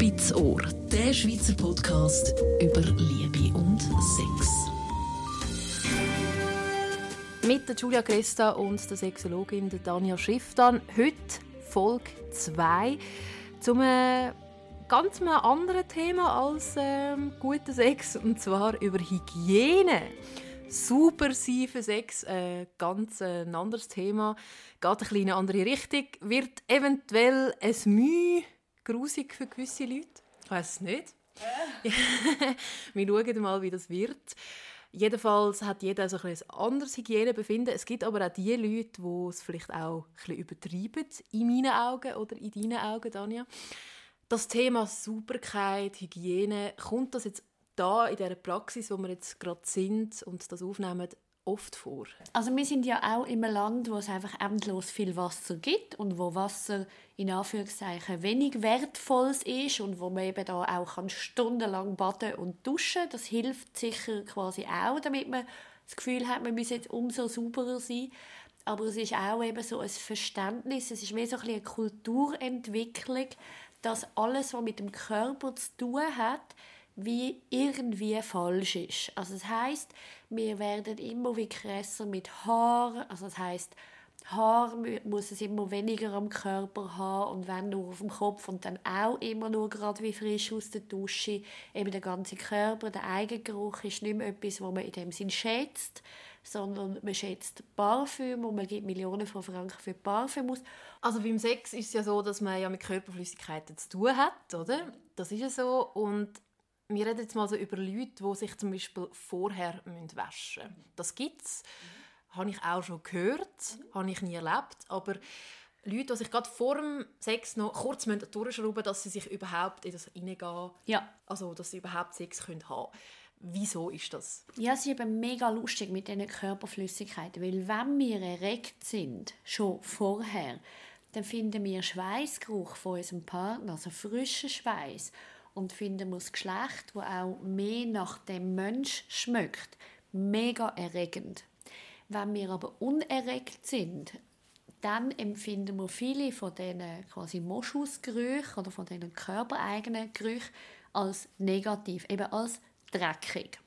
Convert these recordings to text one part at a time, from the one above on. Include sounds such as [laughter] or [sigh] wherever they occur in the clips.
Spitz Ohr, der Schweizer Podcast über Liebe und Sex. Mit der Julia Cresta und der Sexologin der Dania Schifftan. Heute Folge 2 zum äh, ganz anderen Thema als ähm, guter Sex und zwar über Hygiene. Supersive Sex, äh, ganz äh, ein anderes Thema, geht ein eine andere Richtung, wird eventuell ein Mühe grusig für gewisse Leute. Ich weiß es nicht. Äh. [laughs] Wir schauen mal, wie das wird. Jedenfalls hat jeder so ein, ein anderes Hygienebefinden. Es gibt aber auch die Leute, die es vielleicht auch ein bisschen übertreiben, in meinen Augen oder in deinen Augen, Danja. Das Thema Sauberkeit, Hygiene, kommt das jetzt da in der Praxis, wo wir jetzt gerade sind und das aufnehmen, oft vor? Also wir sind ja auch in einem Land, wo es einfach endlos viel Wasser gibt und wo Wasser in Anführungszeichen wenig wertvolles ist und wo man eben da auch kann stundenlang baden und duschen. Das hilft sicher quasi auch, damit man das Gefühl hat, man muss jetzt umso sauberer sein. Aber es ist auch eben so ein Verständnis, es ist mehr so ein eine Kulturentwicklung, dass alles, was mit dem Körper zu tun hat, wie irgendwie falsch ist. Also das heißt, wir werden immer wie krasser mit Haar. Also das heißt, Haar muss es immer weniger am Körper haben und wenn nur auf dem Kopf und dann auch immer nur gerade wie frisch aus der Dusche. Eben der ganze Körper, der Eigengeruch ist nicht mehr etwas, was man in dem Sinn schätzt, sondern man schätzt Parfüm und man gibt Millionen von Franken für Parfüm aus. Also beim Sex ist es ja so, dass man ja mit Körperflüssigkeiten zu tun hat, oder? Das ist ja so und wir reden jetzt mal so über Leute, die sich zum Beispiel vorher waschen müssen. Das gibt es. Mhm. Habe ich auch schon gehört, mhm. habe ich nie erlebt. Aber Leute, die sich gerade vor dem Sex noch kurz durchschrauben müssen, dass sie sich überhaupt in das reingehen ja. Also, dass sie überhaupt Sex können haben können. Wieso ist das? Ja, es ist eben mega lustig mit diesen Körperflüssigkeiten. Weil wenn wir erregt sind, schon vorher, dann finden wir Schweißgeruch von unserem Partner, also frischen Schweiß und finden wir das Geschlecht, das auch mehr nach dem Mensch schmeckt, mega erregend. Wenn wir aber unerregt sind, dann empfinden wir viele von diesen quasi oder von diesen körpereigenen Gerüchen als negativ, eben als dreckig.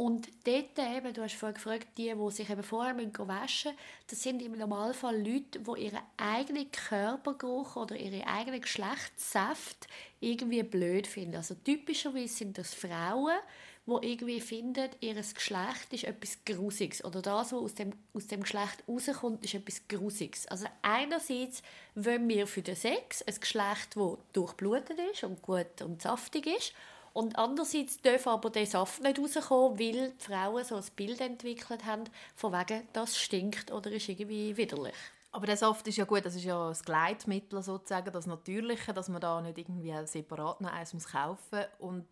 Und dort eben, du hast vorhin gefragt, die, die sich eben vorher waschen müssen, das sind im Normalfall Leute, die ihren eigenen Körpergeruch oder ihre eigenen Geschlechtssaft irgendwie blöd finden. Also typischerweise sind das Frauen, die irgendwie finden, ihr Geschlecht ist etwas Grusiges oder das, was aus dem, aus dem Geschlecht rauskommt, ist etwas Grusiges. Also einerseits wollen wir für den Sex ein Geschlecht, das durchblutet ist und gut und saftig ist und andererseits darf aber der Saft nicht rauskommen, weil die Frauen so ein Bild entwickelt haben, von wegen, das stinkt oder ist irgendwie widerlich. Aber der Saft ist ja gut, das ist ja das Gleitmittel sozusagen, das Natürliche, dass man da nicht irgendwie separat noch eins muss kaufen und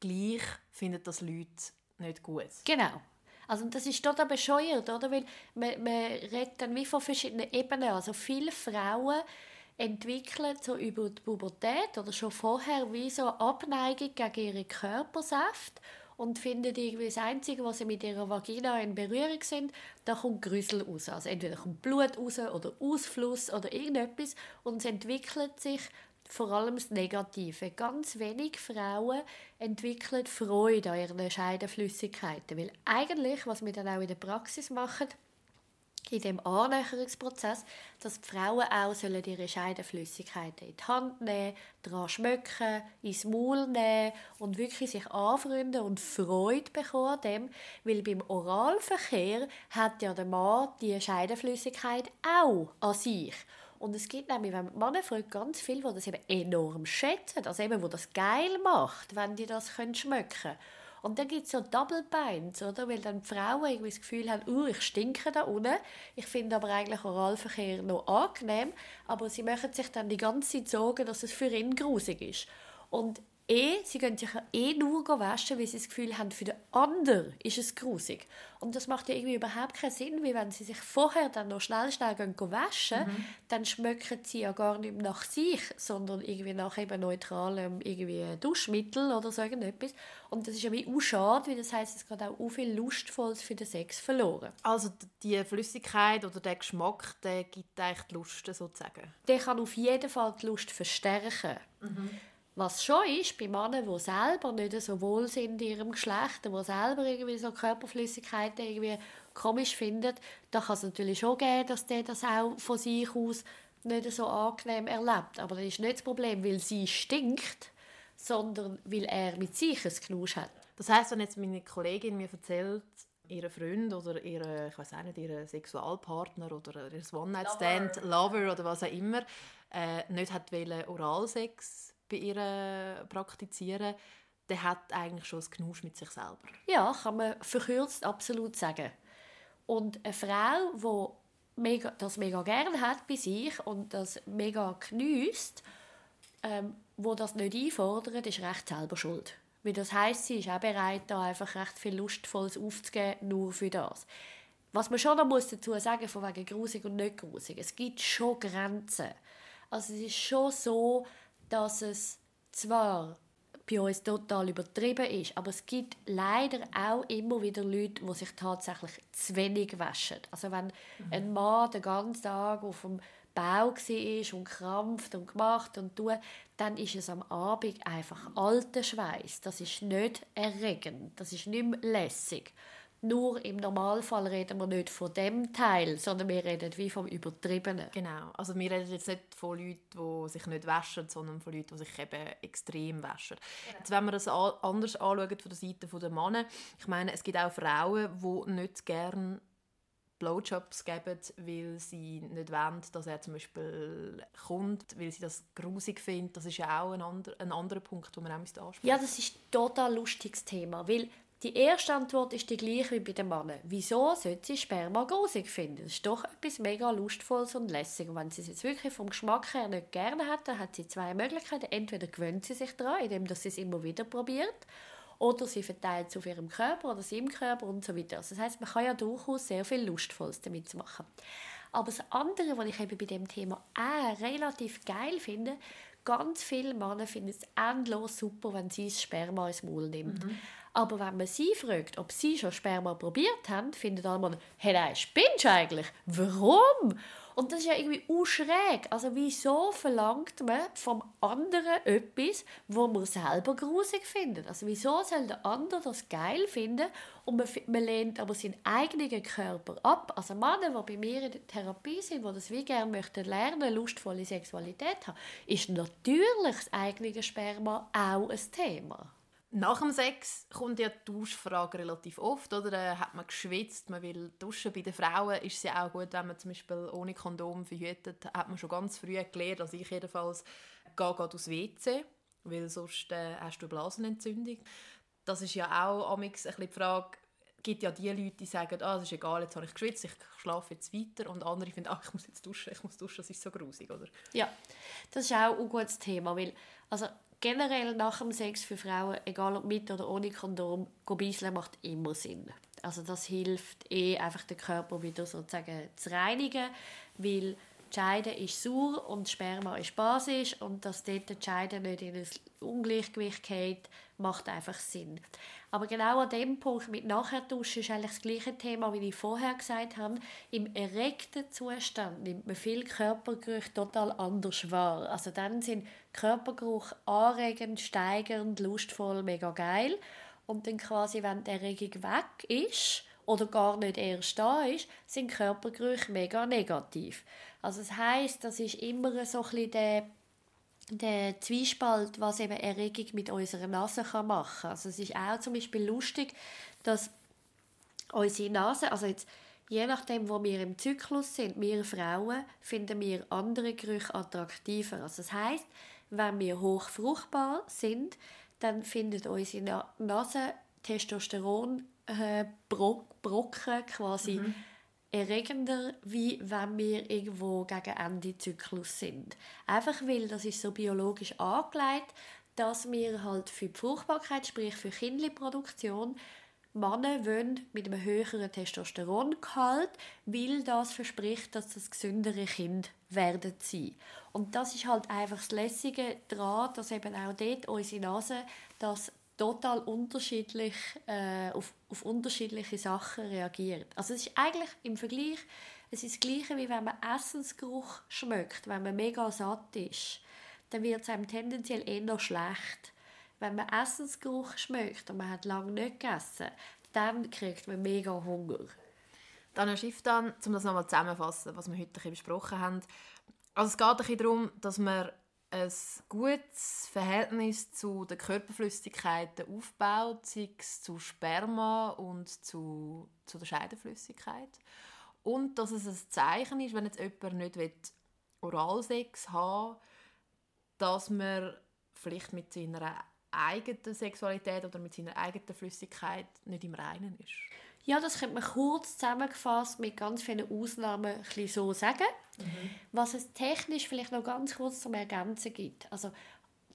gleich finden das Leute nicht gut. Genau. Also das ist total bescheuert, oder? Weil man, man redet dann wie von verschiedenen Ebenen. Also viele Frauen entwickeln so über die Pubertät oder schon vorher wie so eine Abneigung gegen ihre Körpersaft und finden irgendwie das Einzige, was sie mit ihrer Vagina in Berührung sind, da kommt Grüssel raus. Also entweder kommt Blut raus oder Ausfluss oder irgendetwas und es entwickelt sich vor allem das Negative. Ganz wenig Frauen entwickeln Freude an ihren Scheidenflüssigkeiten, weil eigentlich, was wir dann auch in der Praxis machen, in dem Annäherungsprozess, dass die Frauen auch sollen ihre Scheidenflüssigkeiten in die Hand nehmen, daran schmecken, ins Maul nehmen und wirklich sich anfreunden und Freude bekommen dem, weil beim Oralverkehr hat ja der Mann die Scheidenflüssigkeit auch an sich. Und es gibt nämlich, wenn man die Männer fragt, ganz viele, die das eben enorm schätzen, also eben, wo das geil macht, wenn die das schmecken können. Und dann gibt es so Double Binds, oder? Weil dann die Frauen irgendwie das Gefühl haben, uh, ich stinke da unten. Ich finde aber eigentlich Oralverkehr noch angenehm. Aber sie machen sich dann die ganze Zeit Sorgen, dass es für ihn grusig ist. Und eh, sie können sich eh nur waschen, weil sie das Gefühl haben, für den anderen ist es grusig. Und das macht ja irgendwie überhaupt keinen Sinn, weil wenn sie sich vorher dann noch schnell, schnell gehen waschen, mhm. dann schmecken sie ja gar nicht nach sich, sondern irgendwie nach eben neutralem irgendwie Duschmittel oder so irgendetwas. Und das ist ja wie auch schade, weil das heisst, es geht auch auch viel Lustvolles für den Sex verloren. Also die Flüssigkeit oder der Geschmack, der gibt eigentlich die Lust sozusagen? Der kann auf jeden Fall die Lust verstärken. Mhm. Was schon ist, bei Männern, die selber nicht so wohl sind in ihrem Geschlecht, die selber irgendwie so Körperflüssigkeiten irgendwie komisch finden, da kann es natürlich schon geben, dass der das auch von sich aus nicht so angenehm erlebt. Aber das ist nicht das Problem, weil sie stinkt, sondern weil er mit sich ein Knusch hat. Das heißt, wenn jetzt meine Kollegin mir erzählt, ihre Freund oder ihre, ich weiß nicht, ihre Sexualpartner oder ihr One-Night-Stand, Lover. Oder was auch immer, äh, nicht hat Oralsex bei ihr praktizieren, der hat eigentlich schon das Knusch mit sich selber. Ja, kann man verkürzt absolut sagen. Und eine Frau, die mega, das mega gerne hat bei sich und das mega geniesst, ähm, wo das nicht einfordert, ist recht selber schuld. Weil das heisst, sie ist auch bereit, da einfach recht viel Lustvolles aufzugeben, nur für das. Was man schon noch muss dazu sagen, von wegen grusig und nicht grusig, es gibt schon Grenzen. Also es ist schon so, dass es zwar bei uns total übertrieben ist, aber es gibt leider auch immer wieder Leute, die sich tatsächlich zu wenig waschen. Also wenn mhm. ein Mann den ganzen Tag auf dem Bau war und krampft und gemacht und tut, dann ist es am Abend einfach alter Schweiß. Das ist nicht erregend, das ist nicht mehr lässig. Nur im Normalfall reden wir nicht von dem Teil, sondern wir reden wie vom Übertriebenen. Genau. Also wir reden jetzt nicht von Leuten, die sich nicht waschen, sondern von Leuten, die sich eben extrem waschen. Genau. Jetzt, wenn wir das anders anschauen von der Seite der Männer, ich meine, es gibt auch Frauen, die nicht gerne Blowjobs geben, weil sie nicht wollen, dass er zum Beispiel kommt, weil sie das grusig findet. Das ist ja auch ein, ander, ein anderer Punkt, den man auch ansprechen Ja, das ist ein total lustiges Thema, weil die erste Antwort ist die gleiche wie bei den Männern. Wieso sollte sie Sperma grusig finden? Das ist doch etwas mega Lustvolles und lässig. Und wenn sie es jetzt wirklich vom Geschmack her nicht gerne hat, dann hat sie zwei Möglichkeiten. Entweder gewöhnt sie sich daran, indem sie es immer wieder probiert, oder sie verteilt es auf ihrem Körper oder seinem Körper und so weiter. Also das heißt, man kann ja durchaus sehr viel Lustvolles damit machen. Aber das andere, was ich eben bei dem Thema auch relativ geil finde, ganz viele Männer finden es endlos super, wenn sie das Sperma ins Maul nimmt. Mhm. Aber wenn man sie fragt, ob sie schon Sperma probiert haben, findet alle Männer, hey, nein, spinnst du eigentlich? Warum? Und das ist ja irgendwie schräg. Also wieso verlangt man vom anderen etwas, wo man selber grusig findet? Also wieso soll der andere das geil finden und man, man lehnt aber seinen eigenen Körper ab? Also Männer, die bei mir in der Therapie sind, die das wie gerne möchten lernen, lustvolle Sexualität haben, ist natürlich das eigene Sperma auch ein Thema. Nach dem Sex kommt ja die Duschfrage relativ oft. Oder äh, hat man geschwitzt, man will duschen. Bei den Frauen ist es ja auch gut, wenn man zum Beispiel ohne Kondom verhütet. Hat man schon ganz früh gelernt, also ich jedenfalls, gehe, gehe aufs WC, weil sonst äh, hast du Blasenentzündung. Das ist ja auch bisschen die Frage, es gibt ja die Leute, die sagen, ah, es ist egal, jetzt habe ich geschwitzt, ich schlafe jetzt weiter. Und andere finden, ah, ich muss jetzt duschen, ich muss duschen, das ist so grusig, oder? Ja, das ist auch ein gutes Thema, weil also generell nach dem Sex für Frauen, egal ob mit oder ohne Kondom, bisseln macht immer Sinn. Also das hilft eh einfach den Körper wieder sozusagen zu reinigen, weil die Scheide ist sauer und Sperma ist basisch und dass dort die Scheide nicht in ein Ungleichgewicht geht, macht einfach Sinn. Aber genau an dem Punkt mit Nachherduschen ist eigentlich das gleiche Thema, wie ich vorher gesagt habe. Im erregten Zustand nimmt man viel Körpergeruch total anders wahr. Also dann sind Körpergeruch anregend, steigernd, lustvoll, mega geil. Und dann quasi, wenn die Erregung weg ist oder gar nicht erst da ist, sind Körpergerüche mega negativ. Also das heißt, das ist immer so ein bisschen der der Zwiespalt, was eben Erregung mit unserer Nase machen kann. Also es ist auch zum Beispiel lustig, dass unsere Nase, also jetzt je nachdem, wo wir im Zyklus sind, wir Frauen, finden wir andere Gerüche attraktiver. Also das heißt, wenn wir hochfruchtbar sind, dann findet unsere Nase Testosteron äh, Brocken quasi mhm erregender, wie wenn wir irgendwo gegen Ende Zyklus sind. Einfach weil das ist so biologisch angelegt, dass wir halt für die Fruchtbarkeit, sprich für Kindliproduktion, Männer wollen mit einem höheren Testosterongehalt, weil das verspricht, dass das gesündere Kind werden sie. Und das ist halt einfach das Lässige daran, dass eben auch dort unsere Nase das total unterschiedlich äh, auf, auf unterschiedliche Sachen reagiert. Also es ist eigentlich im Vergleich, es ist das Gleiche, wie wenn man Essensgeruch schmeckt, wenn man mega satt ist. dann wird es einem tendenziell eher schlecht. Wenn man Essensgeruch schmeckt und man hat lange nicht gegessen, dann kriegt man mega Hunger. Dann Schiff dann, um das nochmal zusammenzufassen, was wir heute besprochen haben. Also es geht ein darum, dass man ein gutes Verhältnis zu den Körperflüssigkeiten aufbaut, sei es zu Sperma und zu, zu der Scheidenflüssigkeit. Und dass es ein Zeichen ist, wenn jetzt jemand nicht Oralsex haben will, dass man vielleicht mit seiner eigenen Sexualität oder mit seiner eigenen Flüssigkeit nicht im Reinen ist. Ja, das könnte man kurz zusammengefasst mit ganz vielen Ausnahmen ein so sagen. Mhm. Was es technisch vielleicht noch ganz kurz zum Ergänzen gibt. Also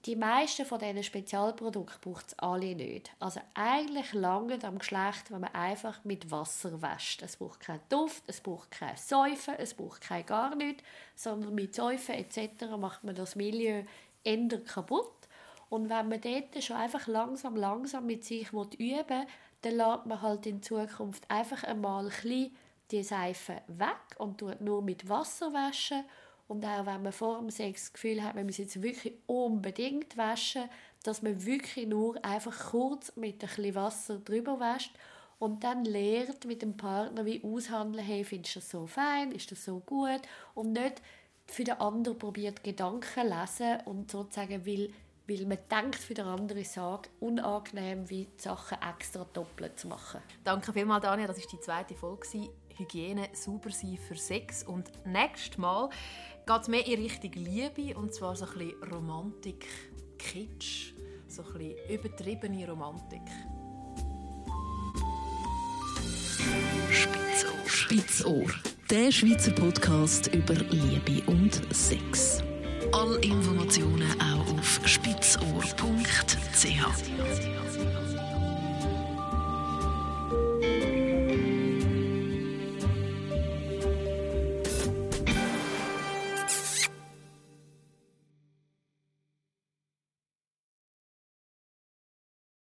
die meisten von diesen Spezialprodukten braucht es alle nicht. Also eigentlich lange am Geschlecht, wenn man einfach mit Wasser wäscht. Es braucht keinen Duft, es braucht kein Säufen, es braucht kein gar nichts, sondern mit Säufen etc. macht man das Milieu eher kaputt. Und wenn man dort schon einfach langsam, langsam mit sich üben will, dann lässt man halt in Zukunft einfach einmal ein die Seife weg und tut nur mit Wasser waschen. Und auch wenn man vor dem Sex das Gefühl hat, man muss jetzt wirklich unbedingt waschen, dass man wirklich nur einfach kurz mit ein Wasser drüber wäscht und dann lernt mit dem Partner wie aushandeln, hey, findest du das so fein, ist das so gut und nicht für den anderen probiert Gedanken lesen und sozusagen will weil man denkt für den anderen sagt, unangenehm wie die Sachen extra doppelt zu machen. Danke vielmals, Daniel. Das war die zweite Folge. Hygiene, sauber sein für Sex. Und nächstes Mal geht es mehr in Richtung Liebe und zwar so ein bisschen Romantik, Kitsch, so ein bisschen übertriebene Romantik. Spitzohr. Spitzohr. Der Schweizer Podcast über Liebe und Sex. Alle Informationen auch auf spitzohr.ch.